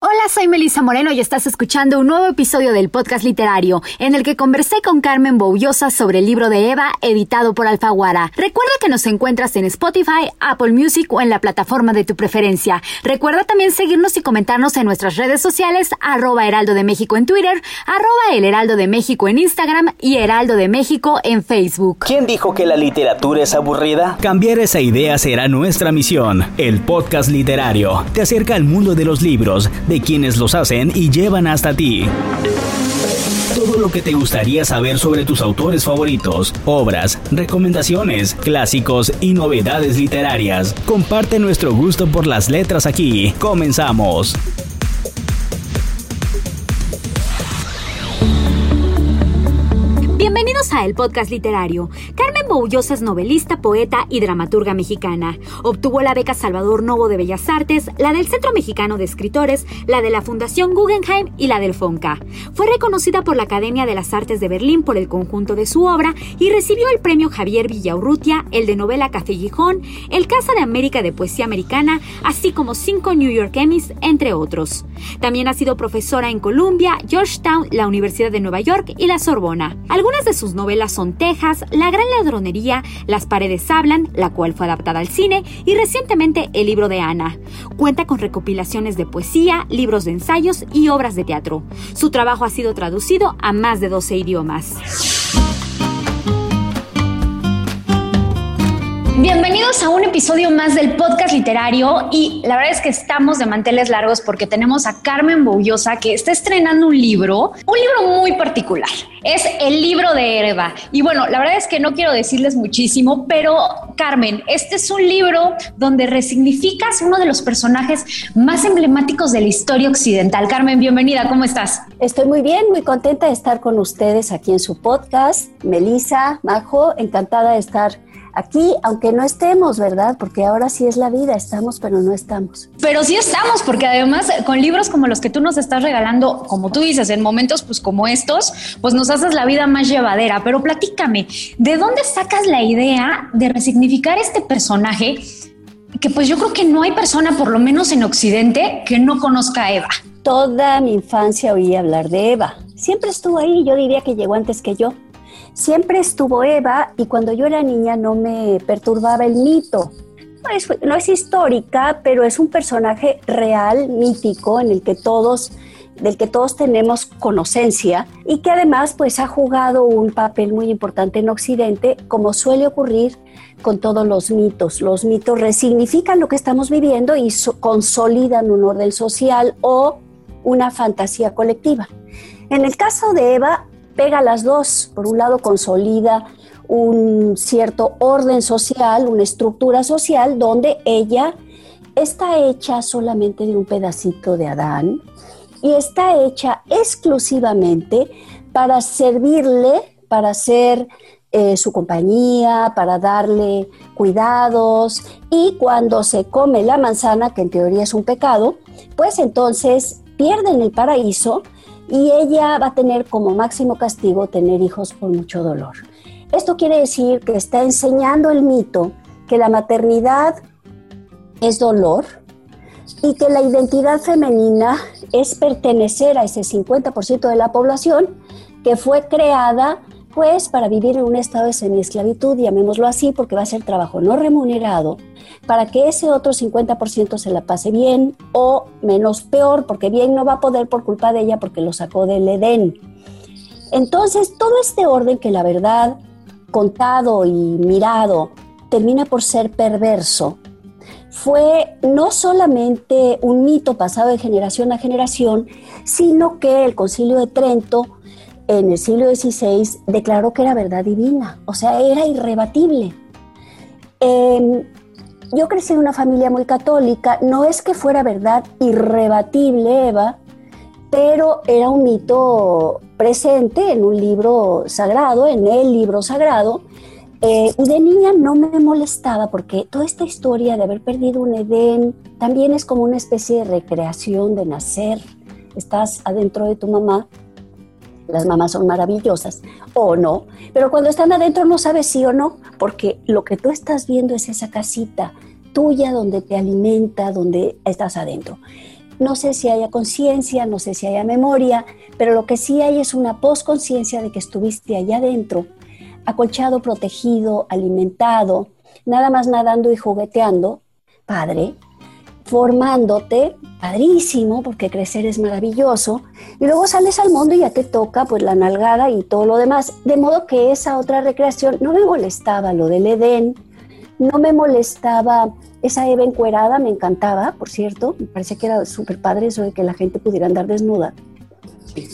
Hola, soy Melissa Moreno y estás escuchando un nuevo episodio del podcast literario en el que conversé con Carmen Boullosa sobre el libro de Eva editado por Alfaguara. Recuerda que nos encuentras en Spotify, Apple Music o en la plataforma de tu preferencia. Recuerda también seguirnos y comentarnos en nuestras redes sociales arroba Heraldo de México en Twitter, arroba El Heraldo de México en Instagram y Heraldo de México en Facebook. ¿Quién dijo que la literatura es aburrida? Cambiar esa idea será nuestra misión. El podcast literario te acerca al mundo de los libros de quienes los hacen y llevan hasta ti. Todo lo que te gustaría saber sobre tus autores favoritos, obras, recomendaciones, clásicos y novedades literarias. Comparte nuestro gusto por las letras aquí. Comenzamos. Bienvenidos a El Podcast Literario. Carmen Boullosa es novelista, poeta y dramaturga mexicana. Obtuvo la beca Salvador Novo de Bellas Artes, la del Centro Mexicano de Escritores, la de la Fundación Guggenheim y la del FONCA. Fue reconocida por la Academia de las Artes de Berlín por el conjunto de su obra y recibió el premio Javier Villaurrutia, el de novela Café Gijón, el Casa de América de Poesía Americana, así como cinco New York Emmys, entre otros. También ha sido profesora en Columbia, Georgetown, la Universidad de Nueva York y la Sorbona. Algunas de sus novelas son Texas, La Gran Las Paredes Hablan, la cual fue adaptada al cine, y recientemente El libro de Ana. Cuenta con recopilaciones de poesía, libros de ensayos y obras de teatro. Su trabajo ha sido traducido a más de 12 idiomas. Bienvenidos a un episodio más del podcast literario y la verdad es que estamos de manteles largos porque tenemos a Carmen Boullosa que está estrenando un libro, un libro muy particular. Es el libro de Eva. Y bueno, la verdad es que no quiero decirles muchísimo, pero Carmen, este es un libro donde resignificas uno de los personajes más emblemáticos de la historia occidental. Carmen, bienvenida, ¿cómo estás? Estoy muy bien, muy contenta de estar con ustedes aquí en su podcast. Melissa, Majo, encantada de estar aquí, aunque no estemos, ¿verdad? Porque ahora sí es la vida, estamos, pero no estamos. Pero sí estamos, porque además con libros como los que tú nos estás regalando, como tú dices, en momentos pues como estos, pues nos haces la vida más llevadera. Pero platícame, ¿de dónde sacas la idea de resignificar este personaje? Que pues yo creo que no hay persona, por lo menos en Occidente, que no conozca a Eva. Toda mi infancia oí hablar de Eva. Siempre estuvo ahí, yo diría que llegó antes que yo. Siempre estuvo Eva y cuando yo era niña no me perturbaba el mito. No es, histórica, pero es un personaje real, mítico, en el que todos del que todos tenemos conocencia y que además pues ha jugado un papel muy importante en Occidente, como suele ocurrir con todos los mitos. Los mitos resignifican lo que estamos viviendo y consolidan un orden social o una fantasía colectiva. En el caso de Eva, pega las dos. Por un lado, consolida un cierto orden social, una estructura social donde ella está hecha solamente de un pedacito de Adán y está hecha exclusivamente para servirle, para ser eh, su compañía, para darle cuidados y cuando se come la manzana, que en teoría es un pecado, pues entonces pierden el paraíso y ella va a tener como máximo castigo tener hijos por mucho dolor. Esto quiere decir que está enseñando el mito que la maternidad es dolor y que la identidad femenina es pertenecer a ese 50% de la población que fue creada pues para vivir en un estado de semiesclavitud, llamémoslo así, porque va a ser trabajo no remunerado, para que ese otro 50% se la pase bien o menos peor, porque bien no va a poder por culpa de ella porque lo sacó del Edén. Entonces, todo este orden que la verdad, contado y mirado, termina por ser perverso, fue no solamente un mito pasado de generación a generación, sino que el concilio de Trento en el siglo XVI declaró que era verdad divina, o sea, era irrebatible. Em, yo crecí en una familia muy católica, no es que fuera verdad irrebatible, Eva, pero era un mito presente en un libro sagrado, en el libro sagrado, Eh, y de niña no me molestaba porque toda esta historia de haber perdido un Edén también es como una especie de recreación de nacer. Estás adentro de tu mamá, las mamás son maravillosas, o no, pero cuando están adentro no sabes sí o no, porque lo que tú estás viendo es esa casita tuya donde te alimenta, donde estás adentro. No sé si haya conciencia, no sé si haya memoria, pero lo que sí hay es una posconciencia de que estuviste allá adentro, acolchado, protegido, alimentado, nada más nadando y jugueteando, padre, formándote, padrísimo, porque crecer es maravilloso, y luego sales al mundo y ya te toca pues la nalgada y todo lo demás, de modo que esa otra recreación no me molestaba lo del Edén, no me molestaba esa Eva encuerada, me encantaba, por cierto, me parece que era súper padre eso de que la gente pudiera andar desnuda.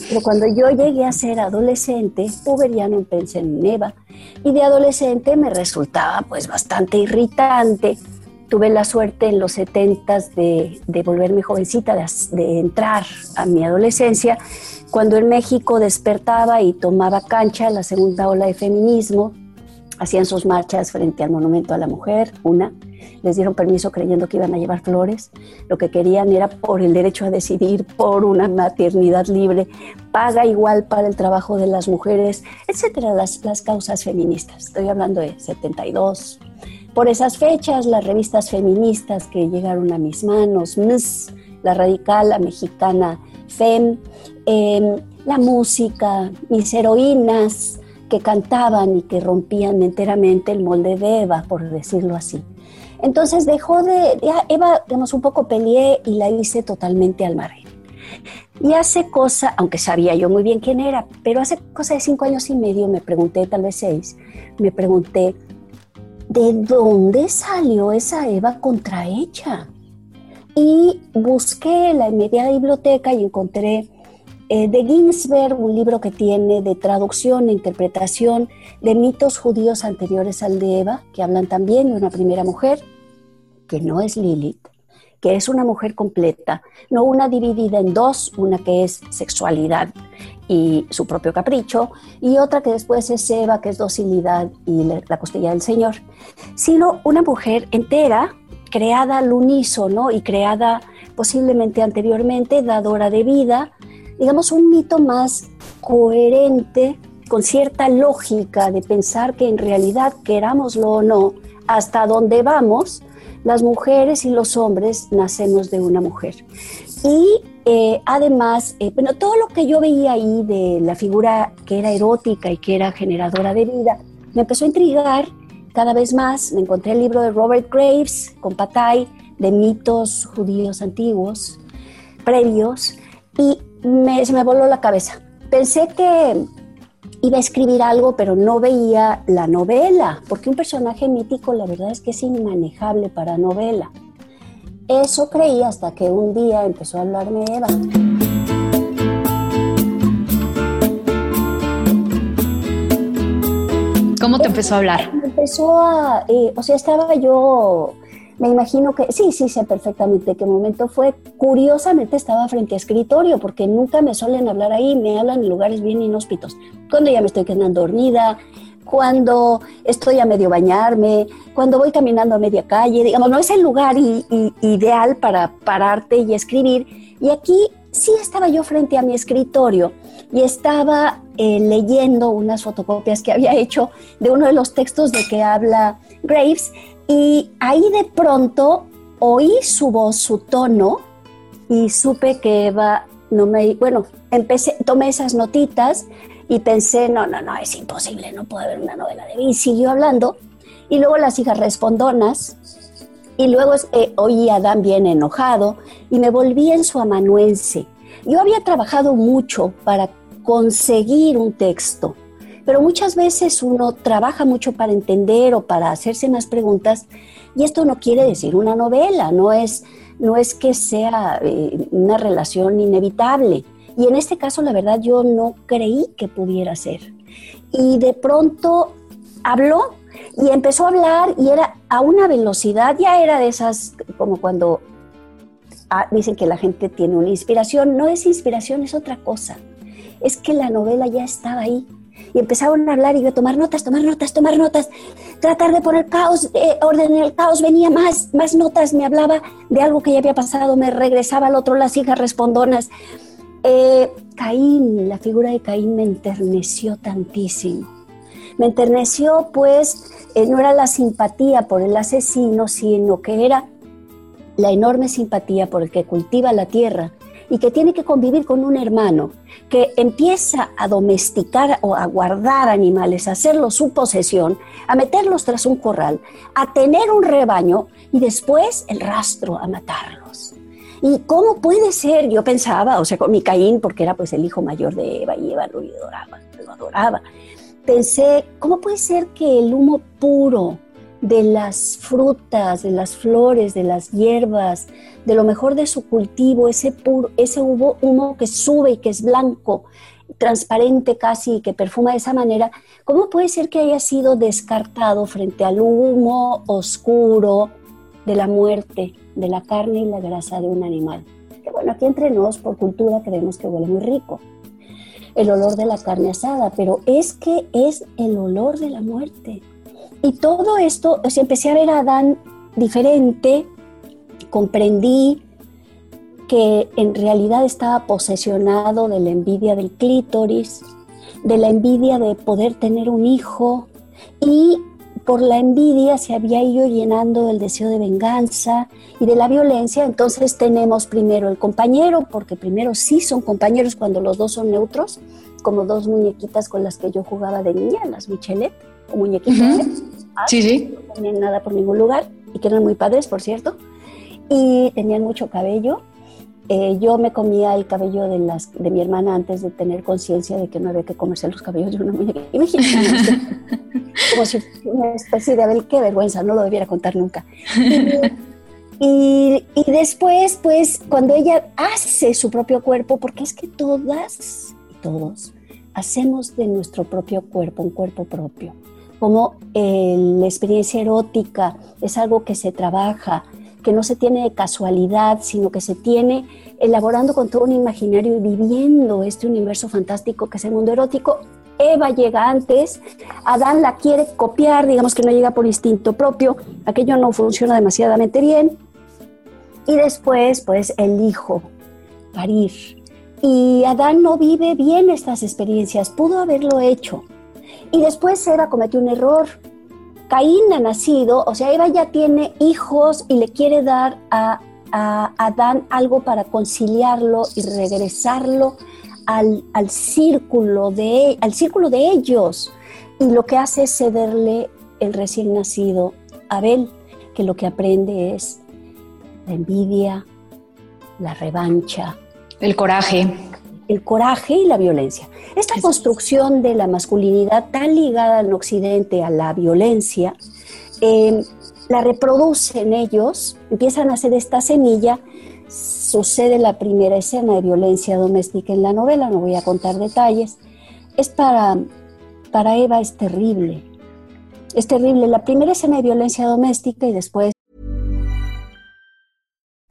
Pero cuando yo llegué a ser adolescente, no pensé en Eva, y de adolescente me resultaba pues bastante irritante. Tuve la suerte en los 70 de, de volverme jovencita, de, de entrar a mi adolescencia, cuando en México despertaba y tomaba cancha la segunda ola de feminismo, hacían sus marchas frente al Monumento a la Mujer, una, les dieron permiso creyendo que iban a llevar flores, lo que querían era por el derecho a decidir, por una maternidad libre, paga igual para el trabajo de las mujeres, etcétera, las, las causas feministas. Estoy hablando de 72. Por esas fechas, las revistas feministas que llegaron a mis manos, la radical, la mexicana FEM, em, la música, mis heroínas, que cantaban y que rompían enteramente el molde de Eva, por decirlo así. Entonces dejó de, Eva, digamos, un poco peleé y la hice totalmente al margen. Y hace cosa, aunque sabía yo muy bien quién era, pero hace cosa de cinco años y medio me pregunté, tal vez seis, me pregunté, ¿de dónde salió esa Eva contra ella? Y busqué la media biblioteca y encontré eh, de Ginsberg, un libro que tiene de traducción e interpretación de mitos judíos anteriores al de Eva, que hablan también de una primera mujer, que no es Lilith, que es una mujer completa, no una dividida en dos, una que es sexualidad y su propio capricho, y otra que después es Eva, que es docilidad y la costilla del Señor, sino una mujer entera, creada al unísono y creada posiblemente anteriormente, dadora de vida, digamos, un mito más coherente, con cierta lógica de pensar que en realidad, querámoslo o no, hasta donde vamos, las mujeres y los hombres nacemos de una mujer. Y eh, además, eh, bueno, todo lo que yo veía ahí de la figura que era erótica y que era generadora de vida, me empezó a intrigar cada vez más. Me encontré el libro de Robert Graves con Patay de mitos judíos antiguos, previos, y se me voló la cabeza. Pensé que iba a escribir algo, pero no veía la novela, porque un personaje mítico la verdad es que es inmanejable para novela. Eso creí hasta que un día empezó a hablarme Eva. ¿Cómo te empezó a hablar? Empezó a, eh, o sea, estaba yo me imagino que sí, sí sé perfectamente qué momento fue. Curiosamente estaba frente a escritorio, porque nunca me suelen hablar ahí, me hablan en lugares bien inhóspitos. Cuando ya me estoy quedando dormida, cuando estoy a medio bañarme, cuando voy caminando a media calle, digamos, no es el lugar ideal para pararte y escribir. Y aquí sí estaba yo frente a mi escritorio y estaba eh, leyendo unas fotocopias que había hecho de uno de los textos de que habla Graves y ahí de pronto oí su voz, su tono, y supe que Eva no me... Bueno, empecé, tomé esas notitas y pensé, no, no, no, es imposible, no puede haber una novela de Eva. Y siguió hablando. Y luego las hijas respondonas. Y luego eh, oí a Adán bien enojado y me volví en su amanuense. Yo había trabajado mucho para conseguir un texto pero muchas veces uno trabaja mucho para entender o para hacerse más preguntas y esto no quiere decir una novela, no es, no es que sea eh, una relación inevitable. Y en este caso, la verdad, yo no creí que pudiera ser. Y de pronto habló y empezó a hablar y era a una velocidad, ya era de esas, como cuando ah, dicen que la gente tiene una inspiración, no es inspiración, es otra cosa. Es que la novela ya estaba ahí Y empezaron a hablar y yo tomar notas, tomar notas, tomar notas, tratar de poner caos, eh, orden en el caos, venía más, más notas, me hablaba de algo que ya había pasado, me regresaba al otro las hijas respondonas. Eh, Caín, la figura de Caín me enterneció tantísimo. Me enterneció pues, eh, no era la simpatía por el asesino, sino que era la enorme simpatía por el que cultiva la tierra y que tiene que convivir con un hermano que empieza a domesticar o a guardar animales, a hacerlos su posesión, a meterlos tras un corral, a tener un rebaño y después el rastro a matarlos. ¿Y cómo puede ser? Yo pensaba, o sea, con mi Caín, porque era pues el hijo mayor de Eva y Eva lo adoraba, lo adoraba. Pensé, ¿cómo puede ser que el humo puro de las frutas, de las flores, de las hierbas, de lo mejor de su cultivo, ese, puro, ese humo, humo que sube y que es blanco, transparente casi, y que perfuma de esa manera, ¿cómo puede ser que haya sido descartado frente al humo oscuro de la muerte, de la carne y la grasa de un animal? Que bueno, aquí entre nos, por cultura, creemos que huele muy rico el olor de la carne asada, pero es que es el olor de la muerte. Y todo esto, o sea, empecé a ver a Adán diferente, comprendí que en realidad estaba posesionado de la envidia del clítoris, de la envidia de poder tener un hijo y por la envidia se había ido llenando el deseo de venganza y de la violencia. Entonces tenemos primero el compañero, porque primero sí son compañeros cuando los dos son neutros, como dos muñequitas con las que yo jugaba de niña, las Michelet o muñequitas. Sí, sí. No tenían nada por ningún lugar y que eran muy padres, por cierto. Y tenían mucho cabello. Eh, yo me comía el cabello de, las, de mi hermana antes de tener conciencia de que no había que comerse los cabellos de una muñeca. Imagínate, como si una especie de Abel, qué vergüenza, no lo debiera contar nunca. Y, y, después, pues, cuando ella hace su propio cuerpo, porque es que todas y todos hacemos de nuestro propio cuerpo un cuerpo propio como eh, la experiencia erótica es algo que se trabaja, que no se tiene de casualidad, sino que se tiene elaborando con todo un imaginario y viviendo este universo fantástico que es el mundo erótico. Eva llega antes, Adán la quiere copiar, digamos que no llega por instinto propio, aquello no funciona demasiadamente bien. Y después, pues, el hijo, parir. Y Adán no vive bien estas experiencias, pudo haberlo hecho, y después Eva cometió un error. Caín ha nacido, o sea, Eva ya tiene hijos y le quiere dar a, Adán algo para conciliarlo y regresarlo al, círculo de, al círculo de ellos. Y lo que hace es cederle el recién nacido Abel, que lo que aprende es la envidia, la revancha. El coraje el coraje y la violencia. Esta construcción de la masculinidad tan ligada en Occidente a la violencia, em, la reproducen ellos, empiezan a hacer esta semilla, sucede la primera escena de violencia doméstica en la novela, no voy a contar detalles, es para, para Eva es terrible, es terrible. La primera escena de violencia doméstica y después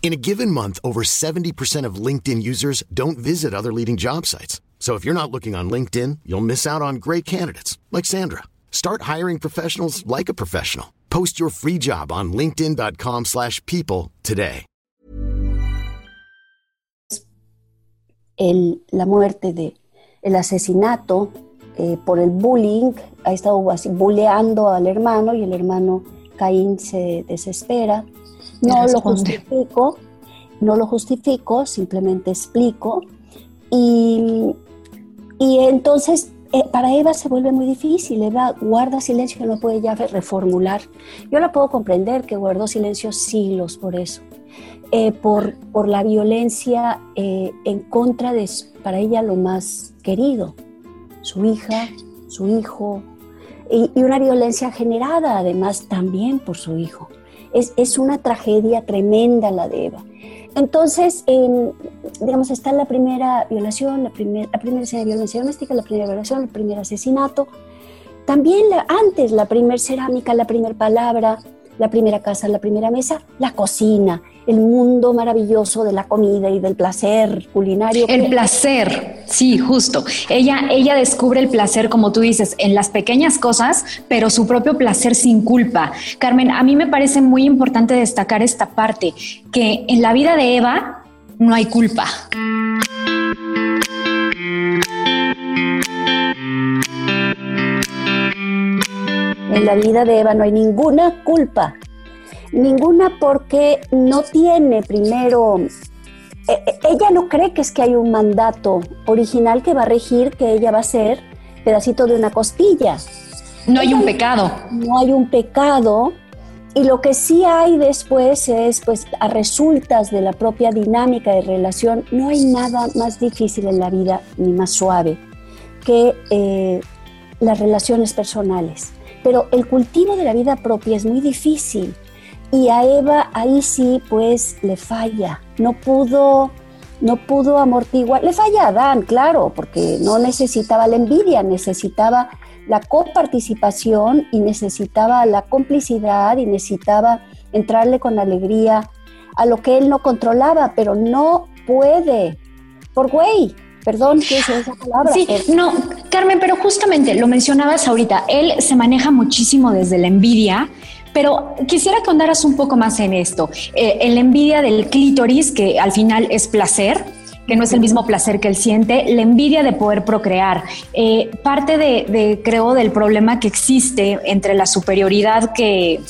In a given month, over 70% of LinkedIn users don't visit other leading job sites. So if you're not looking on LinkedIn, you'll miss out on great candidates like Sandra. Start hiring professionals like a professional. Post your free job on linkedin.com/people today. El, la muerte de el asesinato eh, por el bullying, ha estado así bulleando al hermano y el hermano Caín se desespera No lo justifico, no lo justifico, simplemente explico. Y, y entonces eh, para Eva se vuelve muy difícil. Eva guarda silencio, no puede ya reformular. Yo la puedo comprender que guardó silencio siglos por eso. Eh, por, por, la violencia eh, en contra de, para ella, lo más querido, su hija, su hijo, y, una violencia generada además también por su hijo. Es, es una tragedia tremenda la de Eva. Entonces, digamos, está la primera violación, la, primer, la primera escena de violencia doméstica, la primera violación, el primer asesinato. También antes, la primera cerámica, la primera palabra, la primera casa, la primera mesa, la cocina, el mundo maravilloso de la comida y del placer culinario. El placer, sí, justo. Ella, ella descubre el placer, como tú dices, en las pequeñas cosas, pero su propio placer sin culpa. Carmen, a mí me parece muy importante destacar esta parte, que en la vida de Eva no hay culpa. En la vida de Eva no hay ninguna culpa. Ninguna porque no tiene primero, e, e, ella no cree que es que hay un mandato original que va a regir que ella va a ser pedacito de una costilla. No hay un pecado. No hay un pecado. Y lo que sí hay después es, pues, a resultas de la propia dinámica de relación, no hay nada más difícil en la vida ni más suave que eh, las relaciones personales. Pero el cultivo de la vida propia es muy difícil y a Eva ahí sí, pues le falla. No pudo, no pudo amortiguar. Le falla a Adán, claro, porque no necesitaba la envidia, necesitaba la coparticipación y necesitaba la complicidad y necesitaba entrarle con alegría a lo que él no controlaba, pero no puede. Por güey, Perdón, ¿qué es esa palabra? Sí, no, Carmen, pero justamente lo mencionabas ahorita, él se maneja muchísimo desde la envidia pero quisiera que andaras un poco más en esto. Eh, en la envidia del clítoris, que al final es placer, que no es el mismo placer que él siente, la envidia de poder procrear. Eh, parte de, creo, del problema que existe entre la superioridad que,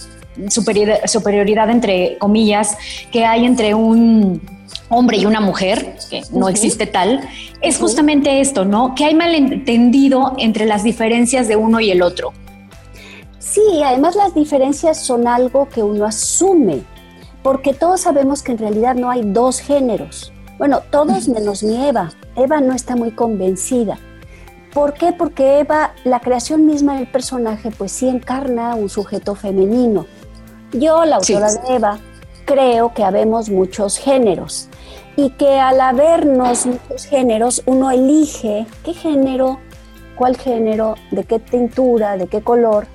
superioridad, entre comillas, que hay entre un hombre y una mujer, que no existe tal, es justamente esto, ¿no? Que hay malentendido entre las diferencias de uno y el otro. Sí, además las diferencias son algo que uno asume, porque todos sabemos que en realidad no hay dos géneros. Bueno, todos menos mi Eva. Eva no está muy convencida. ¿Por qué? Porque Eva, la creación misma del personaje, pues sí encarna un sujeto femenino. Yo, la autora de Eva, creo que habemos muchos géneros y que al habernos muchos géneros, uno elige qué género, cuál género, de qué tintura, de qué color,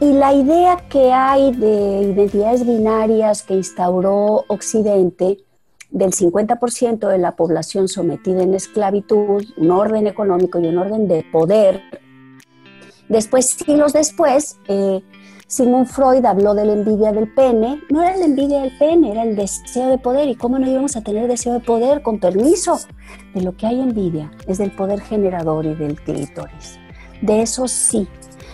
y la idea que hay de identidades binarias que instauró Occidente, del 50% de la población sometida en esclavitud, un orden económico y un orden de poder. Después, siglos después, eh, Sigmund Freud habló de la envidia del pene. No era la envidia del pene, era el deseo de poder. ¿Y cómo no íbamos a tener deseo de poder? Con permiso. De lo que hay envidia es del poder generador y del clítoris. De eso sí,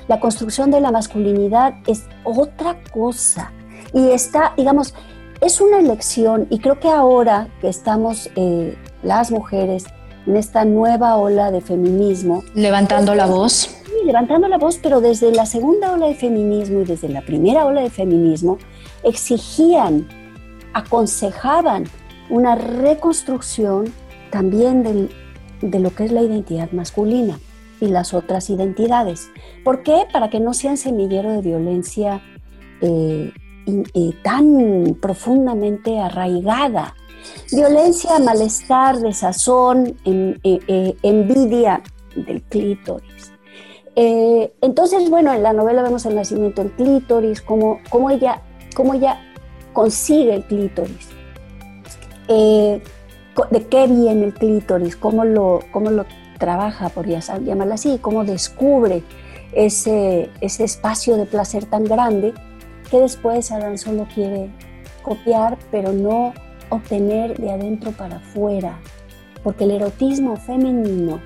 la construcción de la masculinidad es otra cosa. Y está, digamos, es una elección y creo que ahora que estamos eh, las mujeres en esta nueva ola de feminismo. Levantando la voz. Sí, levantando la voz, pero desde la segunda ola de feminismo y desde la primera ola de feminismo exigían, aconsejaban una reconstrucción también de lo que es la identidad masculina y las otras identidades. ¿Por qué? Para que no sean semillero de violencia eh, tan profundamente arraigada. Violencia, malestar, desazón, eh, eh, envidia del clítoris. entonces, bueno, en la novela vemos el nacimiento del clítoris, cómo, cómo ella, cómo ella consigue el clítoris. de qué viene el clítoris, cómo lo, cómo lo trabaja, por llamarlo así, cómo descubre ese, ese espacio de placer tan grande que después Adán solo quiere copiar, pero no obtener de adentro para afuera, porque el erotismo femenino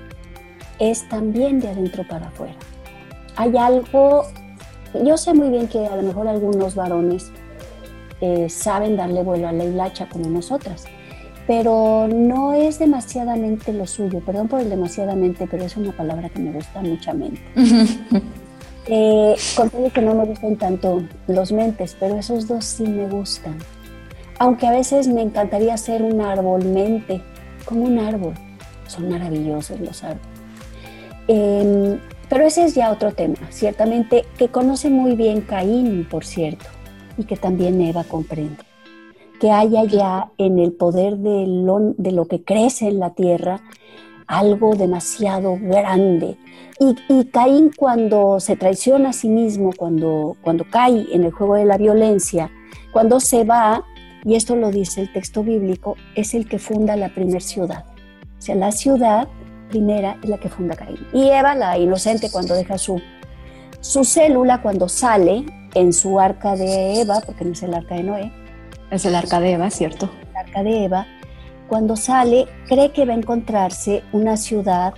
es también de adentro para afuera. Hay algo, yo sé muy bien que a lo mejor algunos varones eh, saben darle vuelo a la hilacha como nosotras, pero no es demasiadamente lo suyo. Perdón por el demasiadamente, pero es una palabra que me gusta muchamente. eh, que no me gustan tanto los mentes, pero esos dos sí me gustan. Aunque a veces me encantaría ser un árbol mente, como un árbol. Son maravillosos los árboles. Em, pero ese es ya otro tema, ciertamente, que conoce muy bien Caín, por cierto, y que también Eva comprende. Que haya ya en el poder de lo, de lo que crece en la tierra algo demasiado grande. Y, y, Caín cuando se traiciona a sí mismo, cuando, cuando cae en el juego de la violencia, cuando se va, y esto lo dice el texto bíblico, es el que funda la primera ciudad. O sea, la ciudad primera es la que funda Caín. Y Eva, la inocente, cuando deja su, su célula, cuando sale en su arca de Eva, porque no es el arca de Noé. Es el arca de Eva, ¿cierto? El arca de Eva. Cuando sale, cree que va a encontrarse una ciudad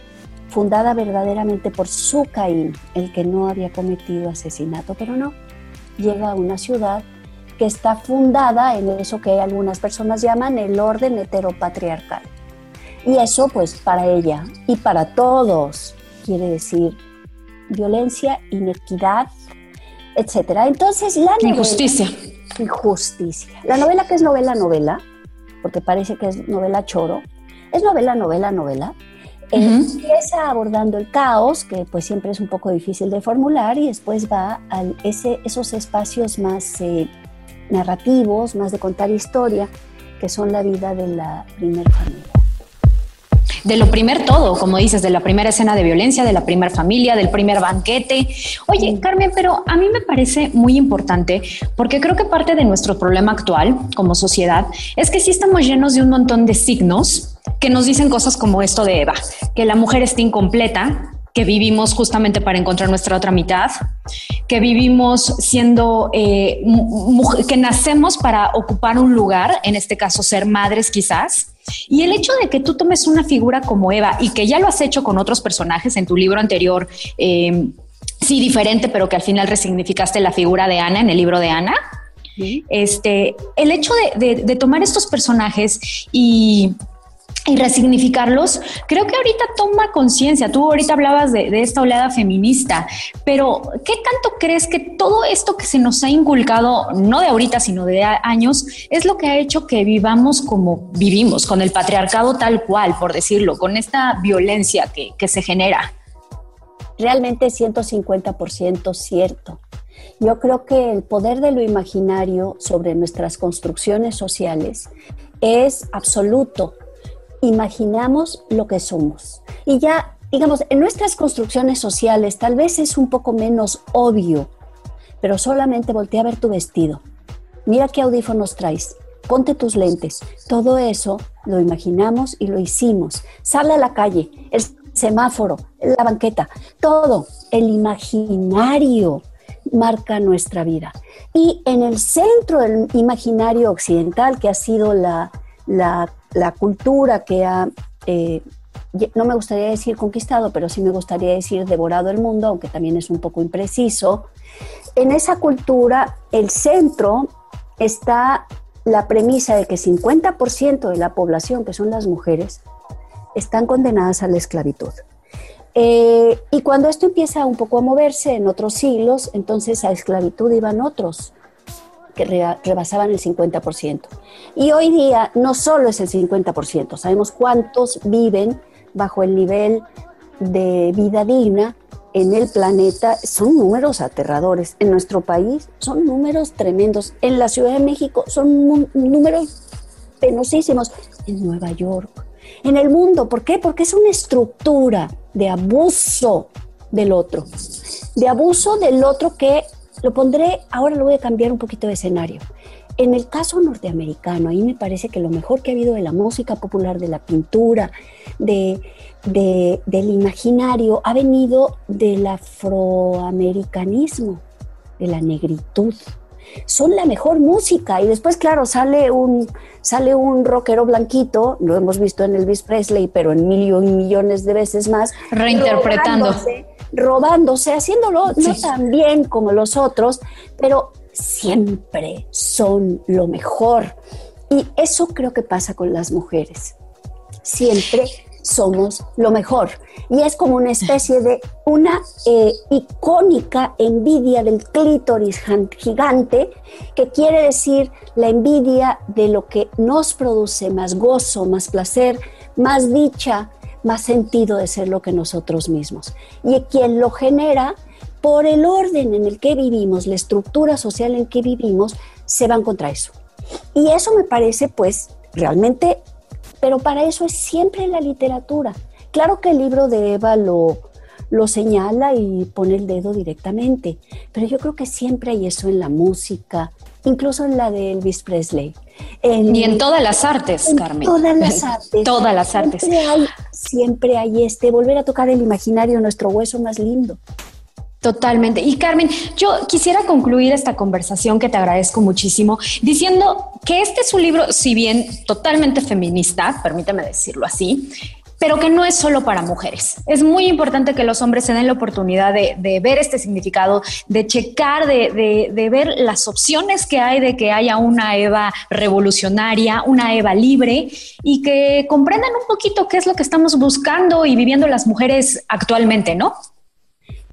fundada verdaderamente por su Caín, el que no había cometido asesinato, pero no. Llega a una ciudad que está fundada en eso que algunas personas llaman el orden heteropatriarcal. Y eso, pues, para ella y para todos quiere decir violencia, inequidad, etcétera. Entonces, la novela, injusticia. Injusticia. La novela que es novela, novela, porque parece que es novela choro, es novela, novela, novela. Eh, empieza abordando el caos, que pues siempre es un poco difícil de formular, y después va a ese, esos espacios más eh, narrativos, más de contar historia, que son la vida de la primera familia de lo primer todo, como dices, de la primera escena de violencia, de la primera familia, del primer banquete. Oye, Carmen, pero a mí me parece muy importante porque creo que parte de nuestro problema actual como sociedad es que sí estamos llenos de un montón de signos que nos dicen cosas como esto de Eva, que la mujer está incompleta, que vivimos justamente para encontrar nuestra otra mitad, que vivimos siendo, eh, que nacemos para ocupar un lugar, en este caso ser madres quizás. Y el hecho de que tú tomes una figura como Eva y que ya lo has hecho con otros personajes en tu libro anterior, eh, sí diferente, pero que al final resignificaste la figura de Ana en el libro de Ana. Este, el hecho de tomar estos personajes y y resignificarlos, creo que ahorita toma conciencia. Tú ahorita hablabas de, esta oleada feminista, pero ¿qué tanto crees que todo esto que se nos ha inculcado, no de ahorita, sino de años, es lo que ha hecho que vivamos como vivimos, con el patriarcado tal cual, por decirlo, con esta violencia que, que se genera? Realmente 150% cierto. Yo creo que el poder de lo imaginario sobre nuestras construcciones sociales es absoluto imaginamos lo que somos. Y ya, digamos, en nuestras construcciones sociales tal vez es un poco menos obvio, pero solamente voltea a ver tu vestido. Mira qué audífonos traes. Ponte tus lentes. Todo eso lo imaginamos y lo hicimos. Sale a la calle, el semáforo, la banqueta, todo, el imaginario marca nuestra vida. Y en el centro del imaginario occidental, que ha sido la, la la cultura que ha, eh, no me gustaría decir conquistado, pero sí me gustaría decir devorado el mundo, aunque también es un poco impreciso, en esa cultura el centro está la premisa de que 50% de la población, que son las mujeres, están condenadas a la esclavitud. Eh, y cuando esto empieza un poco a moverse en otros siglos, entonces a esclavitud iban otros que rebasaban el 50%. Y hoy día no solo es el 50%, sabemos cuántos viven bajo el nivel de vida digna en el planeta. Son números aterradores. En nuestro país son números tremendos. En la Ciudad de México son números penosísimos. En Nueva York, en el mundo. ¿Por qué? Porque es una estructura de abuso del otro, de abuso del otro que lo pondré, ahora lo voy a cambiar un poquito de escenario. En el caso norteamericano, ahí me parece que lo mejor que ha habido de la música popular, de la pintura, de, del imaginario, ha venido del afroamericanismo, de la negritud. Son la mejor música y después, claro, sale un, sale un rockero blanquito, lo hemos visto en Elvis Presley, pero en mil y millones de veces más. Reinterpretando robándose, haciéndolo no tan bien como los otros, pero siempre son lo mejor. Y eso creo que pasa con las mujeres. Siempre somos lo mejor. Y es como una especie de una eh, icónica envidia del clítoris gigante, que quiere decir la envidia de lo que nos produce más gozo, más placer, más dicha, más sentido de ser lo que nosotros mismos. Y quien lo genera, por el orden en el que vivimos, la estructura social en que vivimos, se van contra eso. Y eso me parece pues realmente pero para eso es siempre la literatura. Claro que el libro de Eva lo, lo señala y pone el dedo directamente, pero yo creo que siempre hay eso en la música, incluso en la de Elvis Presley. y en todas las artes, en Carmen. Todas las artes. todas las artes. Siempre hay, siempre hay este, volver a tocar el imaginario, nuestro hueso más lindo. Totalmente. Y Carmen, yo quisiera concluir esta conversación que te agradezco muchísimo diciendo que este es un libro, si bien totalmente feminista, permíteme decirlo así, pero que no es solo para mujeres. Es muy importante que los hombres se den la oportunidad de, ver este significado, de checar, de, ver las opciones que hay de que haya una Eva revolucionaria, una Eva libre y que comprendan un poquito qué es lo que estamos buscando y viviendo las mujeres actualmente, ¿no?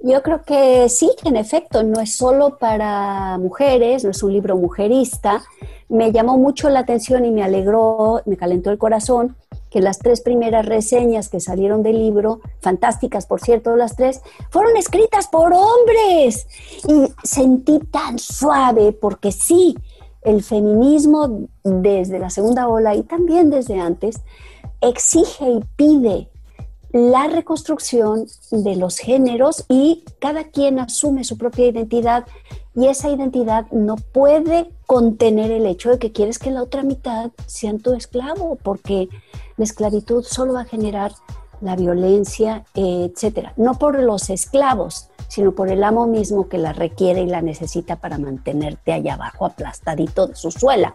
Yo creo que sí, en efecto no es solo para mujeres, no es un libro mujerista. Me llamó mucho la atención y me alegró, me calentó el corazón que las tres primeras reseñas que salieron del libro, fantásticas por cierto las tres, fueron escritas por hombres. Y sentí tan suave porque sí, el feminismo desde la segunda ola y también desde antes exige y pide la reconstrucción de los géneros y cada quien asume su propia identidad y esa identidad no puede contener el hecho de que quieres que la otra mitad sea tu esclavo, porque la esclavitud solo va a generar la violencia, etcétera. No por los esclavos, sino por el amo mismo que la requiere y la necesita para mantenerte allá abajo aplastadito de su suela.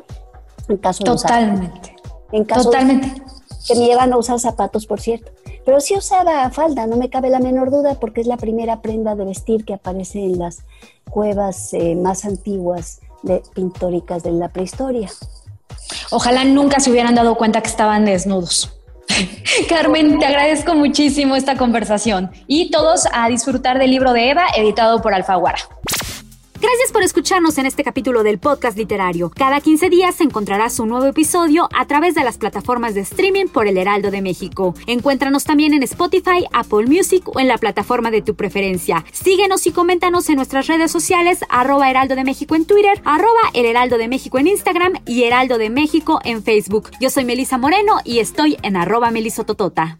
En caso Totalmente. en caso Totalmente. que me llevan a usar zapatos, por cierto. Pero sí usaba falda, no me cabe la menor duda, porque es la primera prenda de vestir que aparece en las cuevas eh, más antiguas de, pintóricas de la prehistoria. Ojalá nunca se hubieran dado cuenta que estaban desnudos. Carmen, te agradezco muchísimo esta conversación y todos a disfrutar del libro de Eva editado por Alfaguara. Gracias por escucharnos en este capítulo del podcast literario. Cada 15 días encontrarás un nuevo episodio a través de las plataformas de streaming por El Heraldo de México. Encuéntranos también en Spotify, Apple Music o en la plataforma de tu preferencia. Síguenos y coméntanos en nuestras redes sociales, arroba Heraldo de México en Twitter, arroba El Heraldo de México en Instagram y Heraldo de México en Facebook. Yo soy Melisa Moreno y estoy en arroba melisototota.